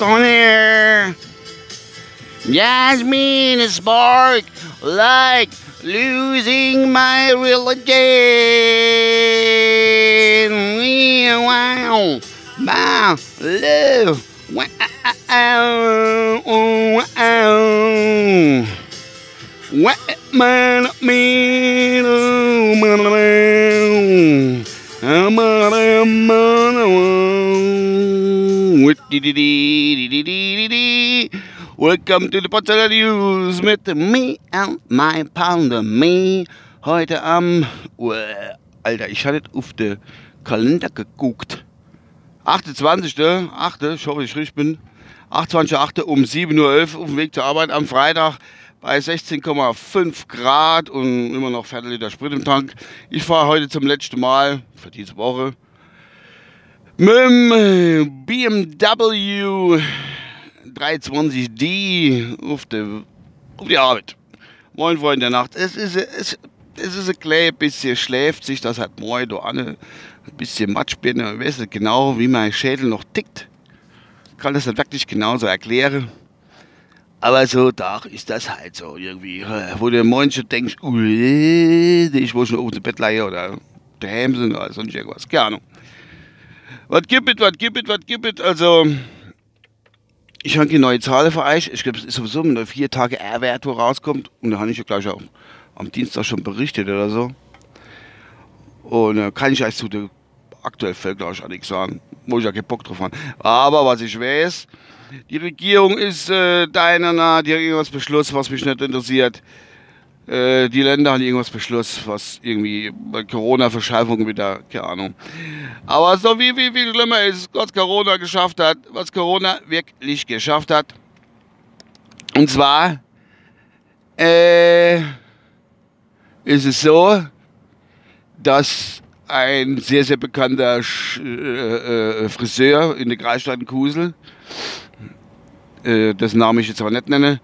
corner. Jasmine spark like losing my religion. Wow, wow, love. Wow, wow. What man me Welcome to the Potsdamer News mit me and my pounder me. Heute am, uh, Alter, ich hatte auf den Kalender geguckt. 28. 8. Ich hoffe, ich richtig bin. 28.8. um 7.11 Uhr auf dem Weg zur Arbeit am Freitag bei 16,5 Grad und immer noch Viertel Liter Sprit im Tank. Ich fahre heute zum letzten Mal für diese Woche mit dem BMW 320D auf, die, auf die Arbeit. Moin Freunde der Nacht. Es ist, es, es ist ein kleines bisschen schläft sich das hat moin da an. Ein bisschen Matsch bin. Ich weiß nicht genau, wie mein Schädel noch tickt. Ich kann das nicht wirklich genauso erklären. Aber so, da ist das halt so irgendwie. Wo du manche denkst, ich will schon auf dem Bett liegen oder daheim sind oder sonst irgendwas. Keine Ahnung. Was gibt es, was gibt es, was gibt es? Also, ich habe keine neue Zahl für euch. Ich glaube, es ist sowieso ein vier Tage R-Wert, wo rauskommt. Und da habe ich ja gleich auch am Dienstag schon berichtet oder so. Und äh, kann ich euch zu der aktuellen Fälle, glaube ich, auch nichts sagen. Wo ich ja keinen Bock drauf habe. Aber was ich weiß, die Regierung ist äh, deiner die hat irgendwas beschlossen, was mich nicht interessiert. Äh, die Länder haben irgendwas beschlossen, was irgendwie bei Corona-Verschärfung wieder, keine Ahnung. Aber so wie, wie viel schlimmer ist, was Corona geschafft hat, was Corona wirklich geschafft hat. Und zwar äh, ist es so, dass ein sehr, sehr bekannter Sch äh, äh Friseur in der Kreisstadt in Kusel äh, dessen Namen ich jetzt aber nicht nenne,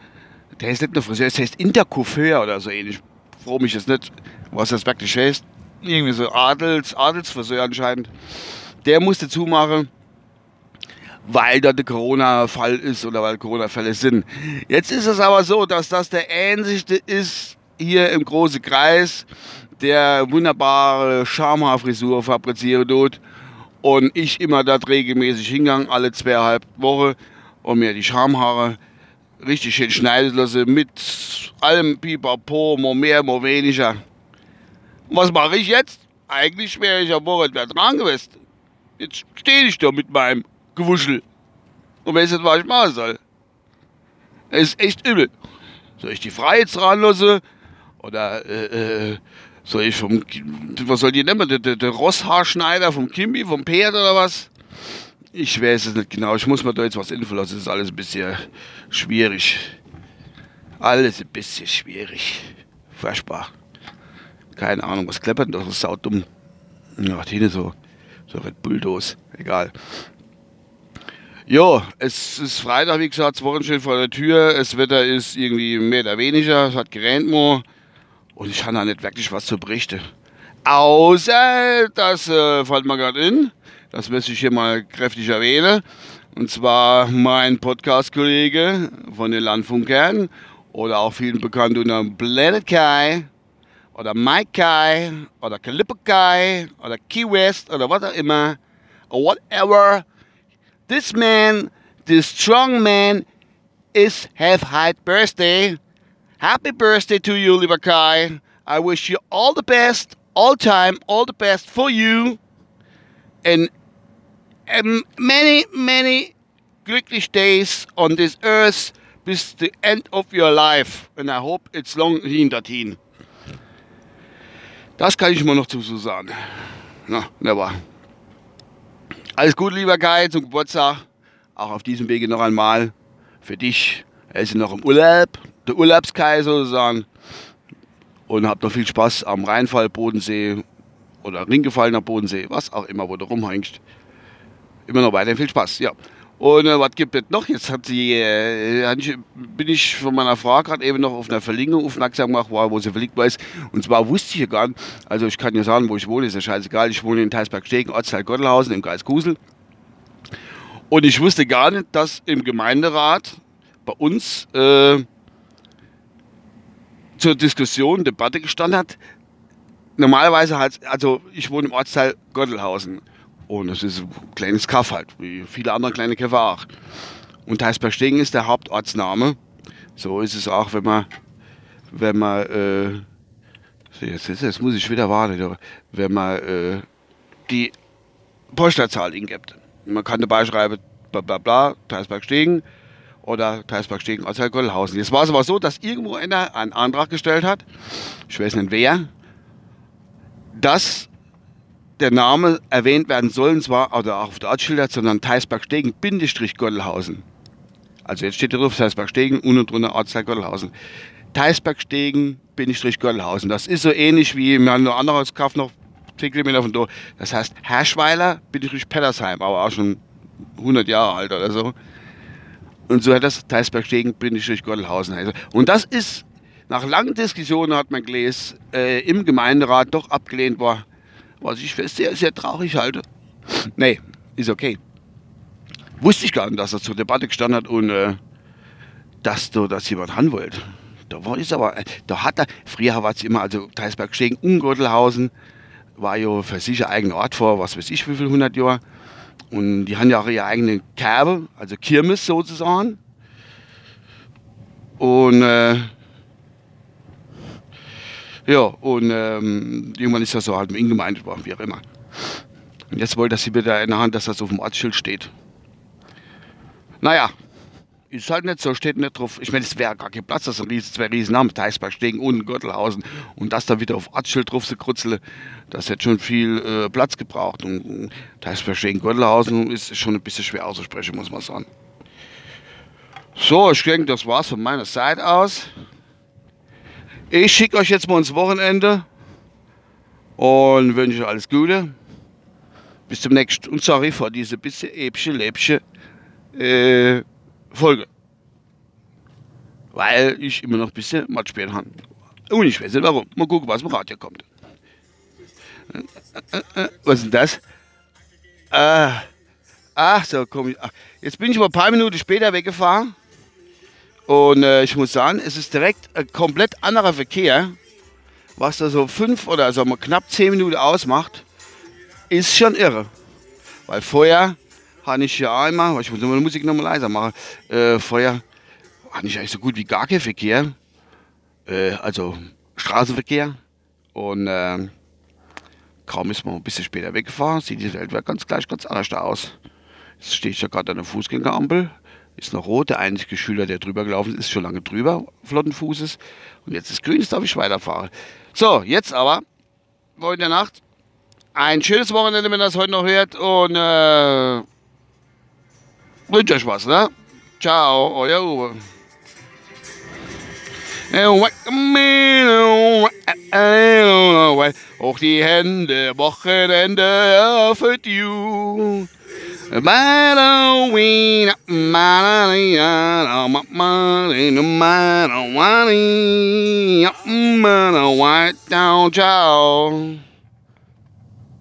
der ist nicht nur Friseur, der heißt Intercoiffeur oder so ähnlich. Ich freue mich jetzt nicht, was das wirklich heißt. Irgendwie so Adels, Adelsfriseur anscheinend. Der musste zumachen, weil da der Corona-Fall ist oder weil Corona-Fälle sind. Jetzt ist es aber so, dass das der einzige ist hier im großen Kreis, der wunderbare Schamhaarfrisur fabrizieren tut. Und ich immer dort regelmäßig hingang, alle zweieinhalb Wochen und mir die Schamhaare richtig schön schneiden lassen mit allem Pipapo, mo mehr, mo weniger. was mache ich jetzt? Eigentlich wäre ich am Wochenende dran gewesen. Jetzt stehe ich da mit meinem Gewuschel und weiß nicht, was ich machen soll. Es ist echt übel. Soll ich die Frei jetzt ranlassen? Oder äh, äh, soll ich vom, was soll die nennen? Der, der, der Rosshaarschneider vom Kimbi, vom Pferd oder was? Ich weiß es nicht genau. Ich muss mir da jetzt was info lassen. Das ist alles ein bisschen schwierig. Alles ein bisschen schwierig. Furchtbar. Keine Ahnung, was kleppert das ist saudumm. Ja, die so, so Red Bulldos. Egal. Jo, es ist Freitag, wie gesagt, das Wochenende vor der Tür. Das Wetter ist irgendwie mehr oder weniger. Es hat geregnet more. Und ich habe da nicht wirklich was zu berichten. Außer, das äh, fällt mir gerade in, das möchte ich hier mal kräftig erwähnen. Und zwar mein Podcast-Kollege von den Landfunkern oder auch vielen bekannt unter Planet Kai oder Mike Kai oder Calippo Kai oder Key West oder was auch immer. Or whatever. This man, this strong man, is have high birthday. Happy birthday to you, lieber Kai. I wish you all the best, all time, all the best for you. And um, many, many glücklich days on this earth bis the end of your life. And I hope it's long hinterhin. Das kann ich mal noch zu sagen. Na, never. Alles gut, lieber Kai, zum Geburtstag. Auch auf diesem Wege noch einmal für dich. Er ist noch im Urlaub, der Urlaubskai sozusagen. Und habt noch viel Spaß am Rheinfall, Bodensee oder Ringgefallener Bodensee, was auch immer, wo du rumhängst immer noch weiterhin viel Spaß. Ja. Und äh, was gibt es noch? Jetzt hat sie, äh, bin ich von meiner Frau gerade eben noch auf einer Verlinkung aufmerksam gemacht, wo sie verlinkt war. Und zwar wusste ich ja gar nicht, also ich kann ja sagen, wo ich wohne, ist ja scheißegal. Ich wohne in Teisberg-Stegen, Ortsteil Gottelhausen im Kreis Kusel. Und ich wusste gar nicht, dass im Gemeinderat bei uns äh, zur Diskussion, Debatte gestanden hat. Normalerweise halt, also ich wohne im Ortsteil Gottelhausen und es ist ein kleines Kaff halt, wie viele andere kleine Käfer auch. Und Teisbergstegen ist der Hauptortsname. So ist es auch, wenn man, wenn man, äh, jetzt, jetzt, jetzt muss ich wieder warten, wenn man äh, die Postleitzahl eingibt. Man kann dabei schreiben, bla bla bla, Teisbergstegen oder Teisbergstegen Ortsteil Gottelhausen. Jetzt war es aber so, dass irgendwo einer einen Antrag gestellt hat, ich weiß nicht wer, dass der Name erwähnt werden soll, und zwar oder auch auf der Ortsschilder, sondern Teisbergstegen Bindestrich Gottelhausen. Also jetzt steht drauf Teisbergstegen, unten drunter Ortsteil Gottelhausen. Teisbergstegen Bindestrich Gottelhausen. Das ist so ähnlich wie wir haben noch anderes Kauf noch 10 Kilometer von da. Das heißt Herschweiler Bindestrich Pettersheim, aber auch schon 100 Jahre alt oder so. Und so hat das Teisbergstegen Bindestrich Gottelhausen. Also, und das ist nach langen Diskussionen hat man gelesen, äh, im Gemeinderat doch abgelehnt war, was ich für sehr, sehr traurig halte. Nee, ist okay. Wusste ich gar nicht, dass das zur Debatte gestanden hat und äh, dass du das jemand haben wollte. Da war es aber, äh, da hat er, früher war es immer, also Teisberg stehen, Ungürtelhausen, war ja für sich ein eigener Ort vor, was weiß ich, wie viel hundert Jahre. Und die haben ja auch ihre eigene Kerbe, also Kirmes sozusagen. Und äh, ja, und ähm, irgendwann ist das so halt mit gemeint worden, wie auch immer. Und jetzt wollte sie wieder in der Hand, dass das auf dem Ortsschild steht. Naja, ist halt nicht so, steht nicht drauf. Ich meine, es wäre gar kein Platz, das sind riesen, zwei Riesennamen, Teisberg, Stegen und Gürtelhausen. Und das da wieder auf Ortsschild drauf zu krutzeln, das hätte schon viel äh, Platz gebraucht. Und, und Teisberg, Stegen, Gürtelhausen ist schon ein bisschen schwer auszusprechen, muss man sagen. So, ich denke, das war's von meiner Seite aus. Ich schicke euch jetzt mal ins Wochenende und wünsche euch alles Gute. Bis zum nächsten. Und sorry für diese bisschen epische, läppsche äh, Folge. Weil ich immer noch ein bisschen Matsch spielen habe. Und ich weiß nicht warum. Mal gucken, was im Radio kommt. Äh, äh, äh, was ist denn das? Ah, ach, so komisch. Jetzt bin ich aber ein paar Minuten später weggefahren. Und äh, ich muss sagen, es ist direkt ein komplett anderer Verkehr. Was da so fünf oder also mal knapp zehn Minuten ausmacht, ist schon irre. Weil vorher habe ich ja einmal, ich muss die Musik nochmal leiser machen, äh, vorher hatte ich eigentlich so gut wie gar keinen Verkehr. Äh, also Straßenverkehr. Und äh, kaum ist man ein bisschen später weggefahren, sieht die Welt ganz gleich ganz anders aus. Jetzt stehe ich ja gerade an der Fußgängerampel ist noch rot. Der einzige Schüler, der drüber gelaufen ist, ist schon lange drüber, flotten Fußes. Und jetzt ist grün, jetzt darf ich weiterfahren. So, jetzt aber, in der Nacht, ein schönes Wochenende, wenn ihr das heute noch hört. Und äh, wünsche euch was, ne? Ciao, euer Uwe. Hoch die Hände, Wochenende für you. Halloween, white down, ciao.